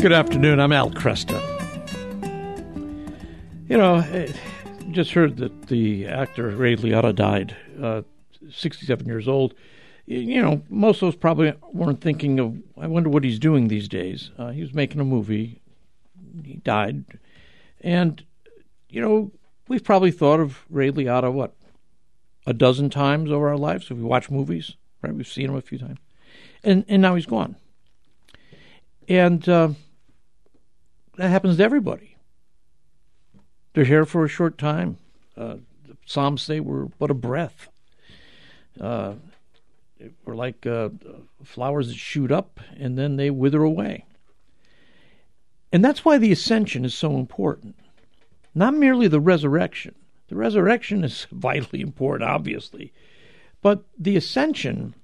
Good afternoon. I'm Al Kresta. You know, just heard that the actor Ray Liotta died, uh, 67 years old. You know, most of us probably weren't thinking of, I wonder what he's doing these days. Uh, he was making a movie. He died. And, you know, we've probably thought of Ray Liotta, what, a dozen times over our lives? If we watch movies, right? We've seen him a few times. And, and now he's gone. And uh, that happens to everybody. They're here for a short time. Uh, Psalms say we're but a breath. Uh, we're like uh, flowers that shoot up and then they wither away. And that's why the ascension is so important. Not merely the resurrection. The resurrection is vitally important, obviously. But the ascension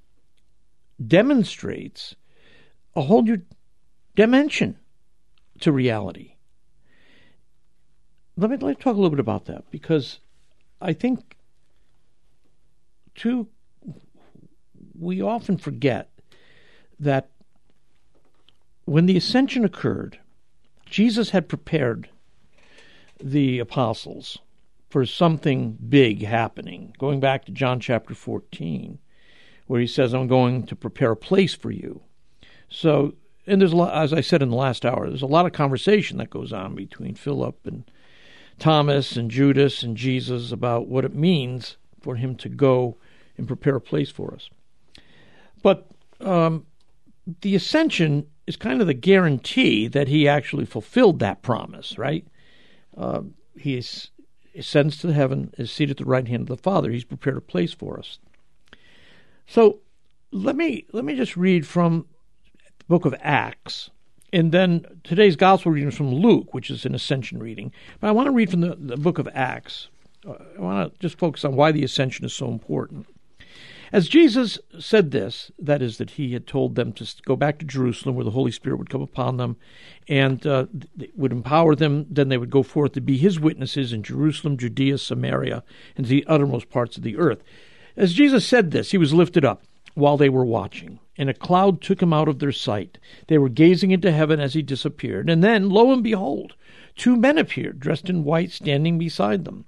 demonstrates a whole new dimension to reality let me let me talk a little bit about that because I think too we often forget that when the ascension occurred, Jesus had prepared the apostles for something big happening. Going back to John chapter 14, where he says, I'm going to prepare a place for you. So, and there's a lot, as I said in the last hour, there's a lot of conversation that goes on between Philip and Thomas and Judas and Jesus about what it means for him to go and prepare a place for us. But um, the ascension is kind of the guarantee that he actually fulfilled that promise, right? Uh, he ascends to heaven, is seated at the right hand of the Father. He's prepared a place for us. So let me let me just read from the book of Acts, and then today's gospel reading is from Luke, which is an ascension reading. But I want to read from the, the book of Acts. Uh, I want to just focus on why the ascension is so important. As Jesus said this, that is, that he had told them to go back to Jerusalem where the Holy Spirit would come upon them and uh, would empower them, then they would go forth to be his witnesses in Jerusalem, Judea, Samaria, and the uttermost parts of the earth. As Jesus said this, he was lifted up while they were watching and a cloud took him out of their sight. They were gazing into heaven as he disappeared. And then, lo and behold, two men appeared, dressed in white, standing beside them.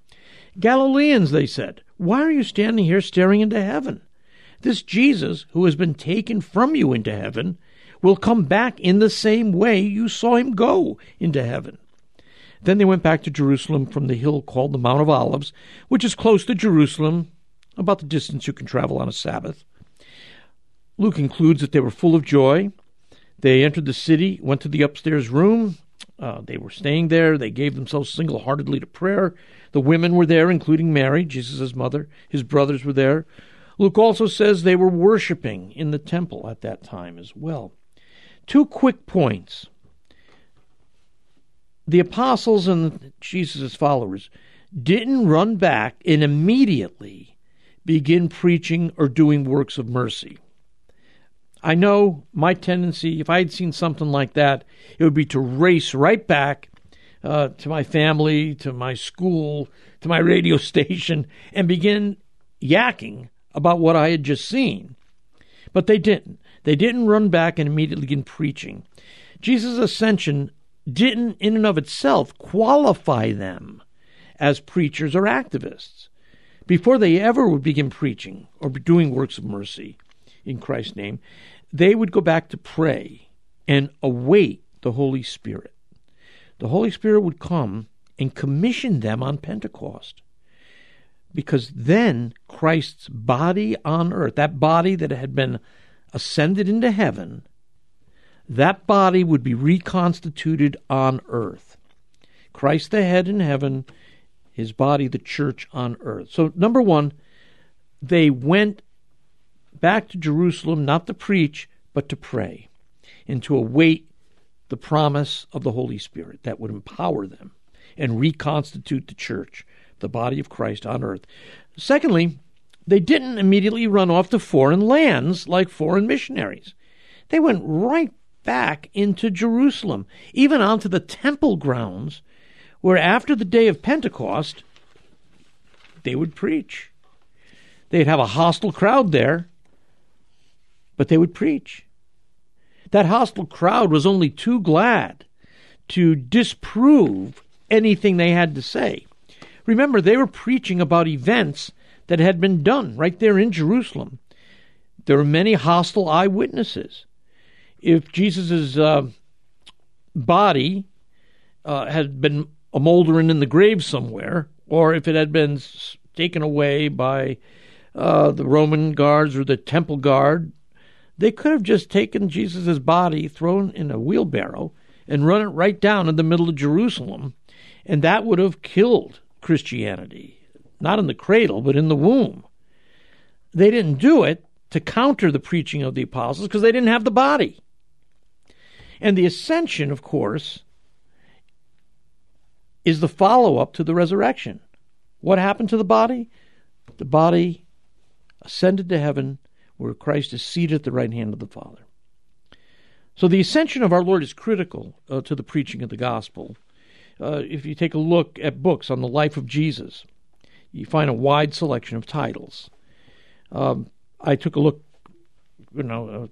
Galileans, they said, why are you standing here staring into heaven? This Jesus, who has been taken from you into heaven, will come back in the same way you saw him go into heaven. Then they went back to Jerusalem from the hill called the Mount of Olives, which is close to Jerusalem, about the distance you can travel on a Sabbath. Luke includes that they were full of joy. They entered the city, went to the upstairs room. Uh, they were staying there. They gave themselves single heartedly to prayer. The women were there, including Mary, Jesus' mother. His brothers were there. Luke also says they were worshiping in the temple at that time as well. Two quick points. The apostles and Jesus' followers didn't run back and immediately begin preaching or doing works of mercy. I know my tendency, if I had seen something like that, it would be to race right back uh, to my family, to my school, to my radio station, and begin yakking about what I had just seen. But they didn't. They didn't run back and immediately begin preaching. Jesus' ascension didn't, in and of itself, qualify them as preachers or activists before they ever would begin preaching or doing works of mercy in Christ's name they would go back to pray and await the Holy Spirit. The Holy Spirit would come and commission them on Pentecost. Because then Christ's body on earth, that body that had been ascended into heaven, that body would be reconstituted on earth. Christ the head in heaven, his body, the church on earth. So, number one, they went back to Jerusalem not to preach, but to pray and to await the promise of the Holy Spirit that would empower them and reconstitute the church, the body of Christ on earth. Secondly, they didn't immediately run off to foreign lands like foreign missionaries. They went right back into Jerusalem, even onto the temple grounds, where after the day of Pentecost, they would preach. They'd have a hostile crowd there, but they would preach. That hostile crowd was only too glad to disprove anything they had to say. Remember, they were preaching about events that had been done right there in Jerusalem. There were many hostile eyewitnesses. If Jesus' uh, body uh, had been a moldering in the grave somewhere, or if it had been taken away by uh, the Roman guards or the temple guard, they could have just taken Jesus' body, thrown in a wheelbarrow, and run it right down in the middle of Jerusalem, and that would have killed Christianity. Not in the cradle, but in the womb. They didn't do it to counter the preaching of the apostles because they didn't have the body. And the ascension, of course, is the follow up to the resurrection. What happened to the body? The body ascended to heaven where Christ is seated at the right hand of the Father. So the ascension of our Lord is critical uh, to the preaching of the gospel. Uh, if you take a look at books on the life of Jesus, you find a wide selection of titles. Um, I took a look, you know,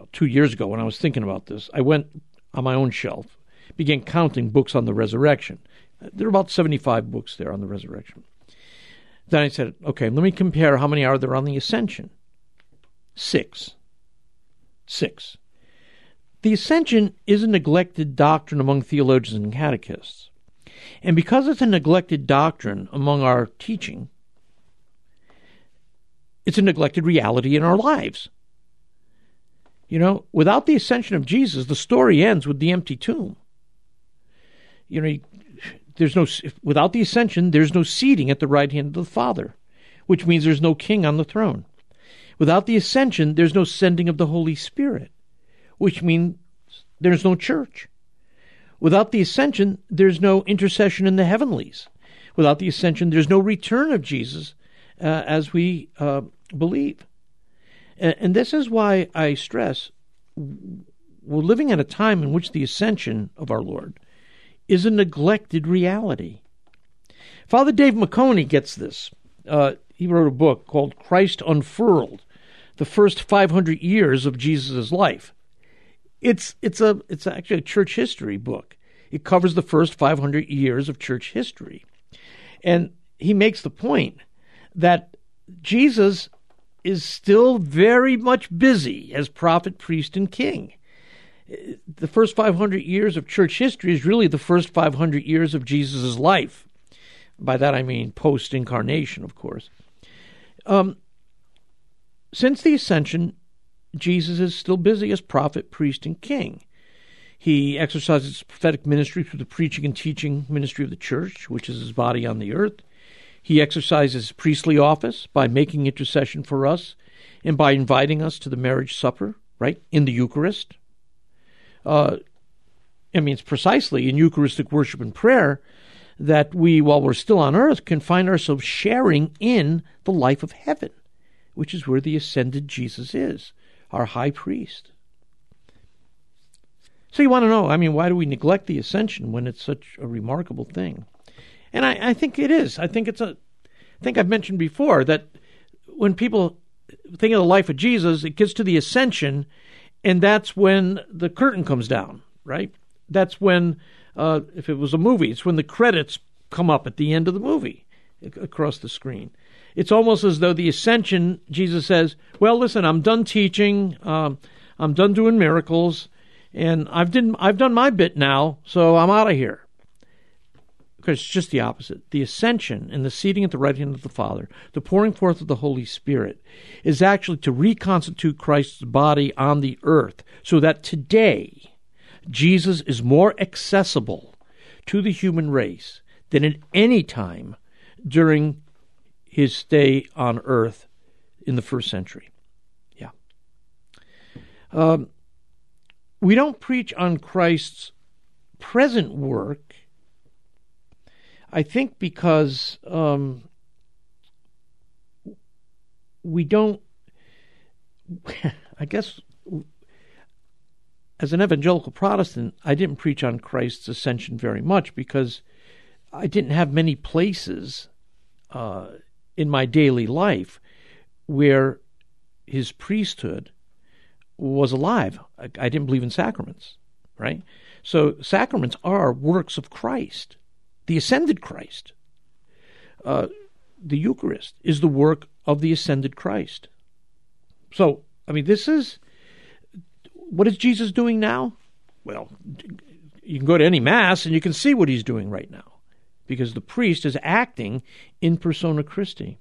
uh, two years ago when I was thinking about this. I went on my own shelf, began counting books on the resurrection. There are about 75 books there on the resurrection. Then I said, okay, let me compare how many are there on the ascension. Six. Six. The ascension is a neglected doctrine among theologians and catechists. And because it's a neglected doctrine among our teaching, it's a neglected reality in our lives. You know, without the ascension of Jesus, the story ends with the empty tomb. You know, there's no without the ascension, there's no seating at the right hand of the Father, which means there's no king on the throne. Without the ascension, there's no sending of the Holy Spirit, which means there's no church. Without the ascension, there's no intercession in the heavenlies. Without the ascension, there's no return of Jesus uh, as we uh, believe. And, and this is why I stress we're living at a time in which the ascension of our Lord is a neglected reality. Father Dave McConey gets this. Uh, he wrote a book called Christ Unfurled The First 500 Years of Jesus' Life. It's, it's, a, it's actually a church history book. It covers the first 500 years of church history. And he makes the point that Jesus is still very much busy as prophet, priest, and king the first 500 years of church history is really the first 500 years of Jesus' life. By that I mean post incarnation, of course. Um, since the ascension, Jesus is still busy as prophet, priest, and king. He exercises prophetic ministry through the preaching and teaching ministry of the church, which is his body on the earth. He exercises priestly office by making intercession for us and by inviting us to the marriage supper, right, in the Eucharist, uh, I mean, it's precisely in Eucharistic worship and prayer that we, while we're still on earth, can find ourselves sharing in the life of heaven, which is where the ascended Jesus is, our high priest. So you want to know, I mean, why do we neglect the ascension when it's such a remarkable thing? And I, I think it is. I think it's a. I think I've mentioned before that when people think of the life of Jesus, it gets to the ascension, and that's when the curtain comes down, right? That's when, uh, if it was a movie, it's when the credits come up at the end of the movie across the screen. It's almost as though the ascension, Jesus says, Well, listen, I'm done teaching, um, I'm done doing miracles, and I've, did, I've done my bit now, so I'm out of here because it's just the opposite. The ascension and the seating at the right hand of the Father, the pouring forth of the Holy Spirit, is actually to reconstitute Christ's body on the earth so that today Jesus is more accessible to the human race than at any time during his stay on earth in the first century. Yeah. Um, we don't preach on Christ's present work I think because um, we don't, I guess, as an evangelical Protestant, I didn't preach on Christ's ascension very much because I didn't have many places uh, in my daily life where his priesthood was alive. I, I didn't believe in sacraments, right? So sacraments are works of Christ, the ascended Christ. Uh, the Eucharist is the work of the ascended Christ. So, I mean, this is what is Jesus doing now? Well, you can go to any mass and you can see what he's doing right now because the priest is acting in persona Christi.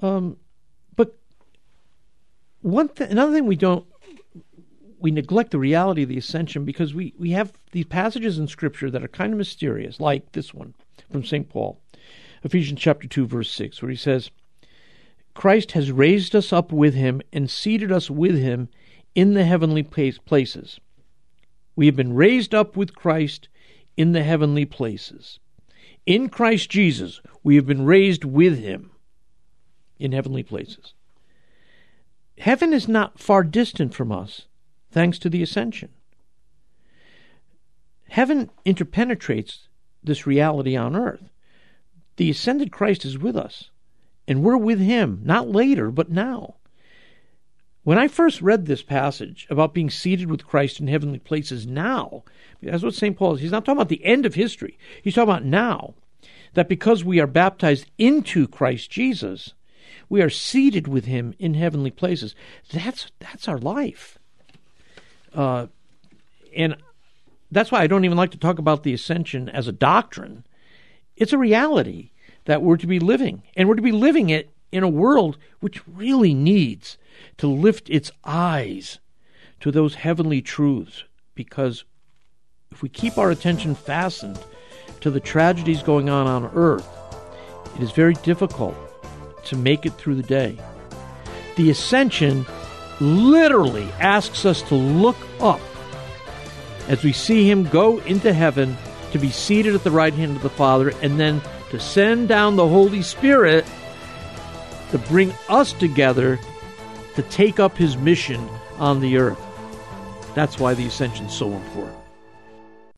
Um, but one th- another thing we don't we neglect the reality of the ascension because we, we have these passages in Scripture that are kind of mysterious, like this one from St. Paul, Ephesians chapter 2, verse 6, where he says, Christ has raised us up with him and seated us with him in the heavenly places. We have been raised up with Christ in the heavenly places. In Christ Jesus, we have been raised with him in heavenly places. Heaven is not far distant from us, thanks to the ascension. Heaven interpenetrates this reality on earth. The ascended Christ is with us, and we're with him, not later, but now. When I first read this passage about being seated with Christ in heavenly places now, that's what St. Paul is. He's not talking about the end of history. He's talking about now. That because we are baptized into Christ Jesus, we are seated with him in heavenly places. That's that's our life. Uh, and that's why I don't even like to talk about the ascension as a doctrine. It's a reality that we're to be living, and we're to be living it in a world which really needs to lift its eyes to those heavenly truths because if we keep our attention fastened to the tragedies going on on earth, it is very difficult to make it through the day. The ascension literally asks us to look up as we see him go into heaven to be seated at the right hand of the Father and then to send down the Holy Spirit to bring us together to take up his mission on the earth. That's why the ascension is so important.